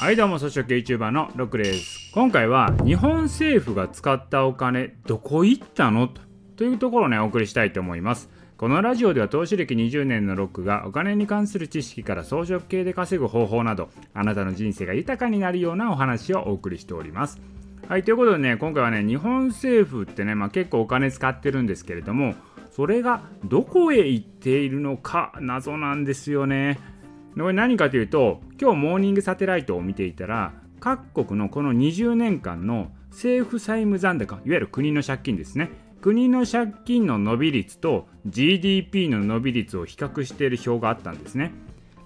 はいどうも、草食 YouTuber のロックです。今回は日本政府が使ったお金どこ行ったの？というところをね、お送りしたいと思います。このラジオでは投資歴20年のロックがお金に関する知識から装飾系で稼ぐ方法などあなたの人生が豊かになるようなお話をお送りしております。はい、ということでね、今回はね、日本政府ってね、まあ、結構お金使ってるんですけれども、それがどこへ行っているのか謎なんですよね。これ何かというと今日モーニングサテライトを見ていたら各国のこの20年間の政府債務残高いわゆる国の借金ですね。国の借金の伸び率と GDP の伸び率を比較している表があったんですね。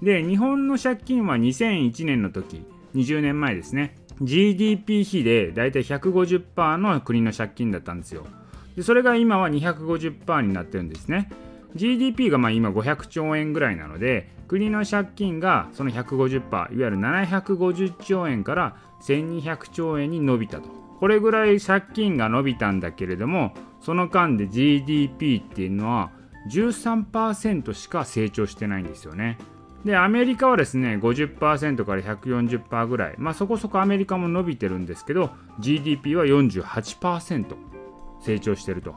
で日本の借金は2001年の時20年前ですね。GDP 比でだいたい150%の国の借金だったんですよ。でそれが今は250%になってるんですね。GDP がまあ今500兆円ぐらいなので国の借金がその150%いわゆる750兆円から1200兆円に伸びたと。これぐらい借金が伸びたんだけれどもその間で GDP っていうのは13%しか成長してないんですよね。でアメリカはですね50%から140%ぐらい。まあそこそこアメリカも伸びてるんですけど GDP は48%成長してると。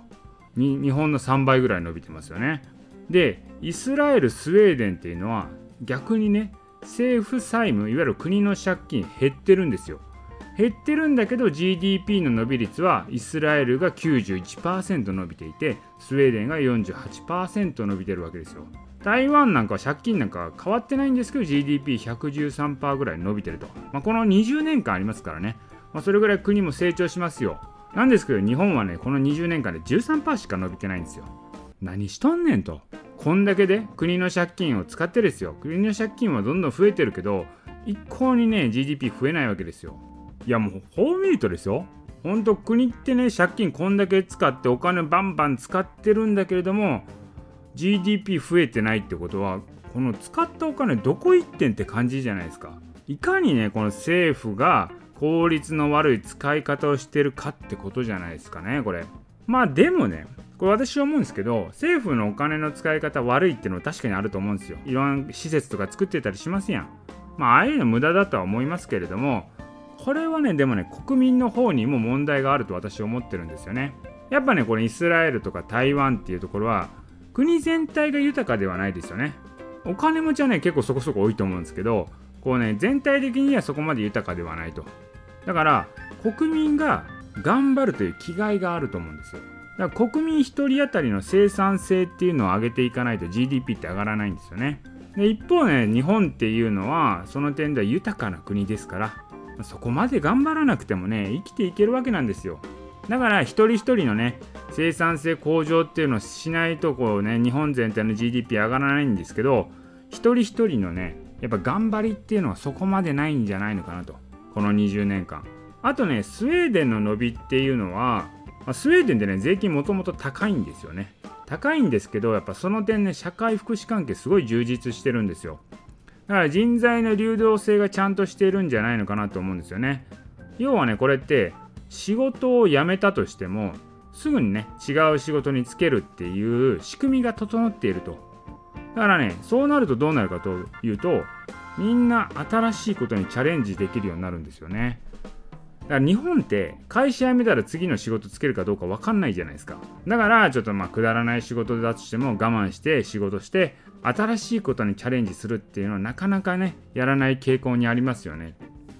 に日本の3倍ぐらい伸びてますよね。でイスラエルスウェーデンっていうのは逆にね政府債務いわゆる国の借金減ってるんですよ。減ってるんだけど GDP の伸び率はイスラエルが91%伸びていてスウェーデンが48%伸びてるわけですよ。台湾なんかは借金なんか変わってないんですけど GDP113% ぐらい伸びてると、まあ、この20年間ありますからね、まあ、それぐらい国も成長しますよなんですけど日本はねこの20年間で13%しか伸びてないんですよ。何しとんねんと。こんだけで国の借金を使ってですよ。国の借金はどんどん増えてるけど一向にね GDP 増えないわけですよ。いやもうこう見るとですよ。ほんと国ってね借金こんだけ使ってお金バンバン使ってるんだけれども GDP 増えてないってことはこの使ったお金どこ行ってんって感じじゃないですか。いかにねこの政府が効率の悪い使い方をしてるかってことじゃないですかねこれ。まあでもねこれ私は思うんですけど政府のお金の使い方悪いっていうのは確かにあると思うんですよ。いろんな施設とか作ってたりしますやん。まあああいうの無駄だとは思いますけれどもこれはねでもね国民の方にも問題があると私は思ってるんですよね。やっぱねこれイスラエルとか台湾っていうところは国全体が豊かではないですよね。お金持ちはね結構そこそこ多いと思うんですけどこうね全体的にはそこまで豊かではないと。だから国民が頑張るという気概があると思うんですよ。だから国民1人当たりの生産性っていうのを上げていかないと GDP って上がらないんですよね。で一方ね日本っていうのはその点では豊かな国ですからそこまで頑張らなくてもね生きていけるわけなんですよ。だから一人一人のね生産性向上っていうのをしないとこうね日本全体の GDP 上がらないんですけど一人一人のねやっぱ頑張りっていうのはそこまでないんじゃないのかなと。この20年間。あとねスウェーデンの伸びっていうのは、ま、スウェーデンでね税金もともと高いんですよね。高いんですけどやっぱその点ね社会福祉関係すごい充実してるんですよ。だから人材の流動性がちゃんとしてるんじゃないのかなと思うんですよね。要はねこれって仕事を辞めたとしてもすぐにね違う仕事に就けるっていう仕組みが整っていると。だからねそうなるとどうなるかというとみんな新しいことにチャレンジできるようになるんですよね。だから日本って会社辞めたら次の仕事つけるかどうか分かんないじゃないですか。だからちょっとまあくだらない仕事だとしても我慢して仕事して新しいことにチャレンジするっていうのはなかなかねやらない傾向にありますよね。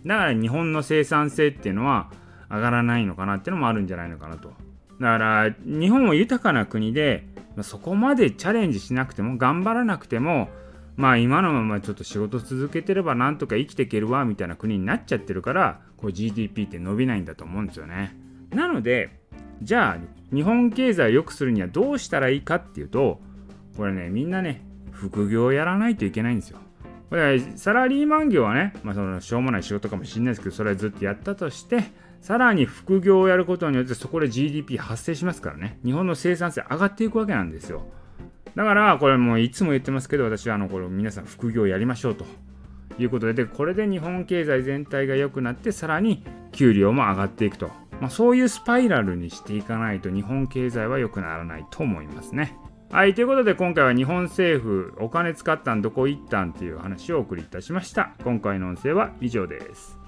だから日本の生産性っていうのは上がらないのかなっていうのもあるんじゃないのかなと。だから日本は豊かな国でそこまでチャレンジしなくても頑張らなくてもまあ今のままちょっと仕事続けてればなんとか生きていけるわみたいな国になっちゃってるからこう GDP って伸びないんだと思うんですよね。なのでじゃあ日本経済を良くするにはどうしたらいいかっていうとこれねみんなね副業をやらないといけないんですよ。これサラリーマン業はね、まあ、そのしょうもない仕事かもしれないですけどそれはずっとやったとしてさらに副業をやることによってそこで GDP 発生しますからね日本の生産性上がっていくわけなんですよ。だからこれもういつも言ってますけど私はあのこれ皆さん副業やりましょうということででこれで日本経済全体が良くなってさらに給料も上がっていくと、まあ、そういうスパイラルにしていかないと日本経済は良くならないと思いますね。はいということで今回は日本政府お金使ったんどこ行ったんっていう話をお送りいたしました。今回の音声は以上です。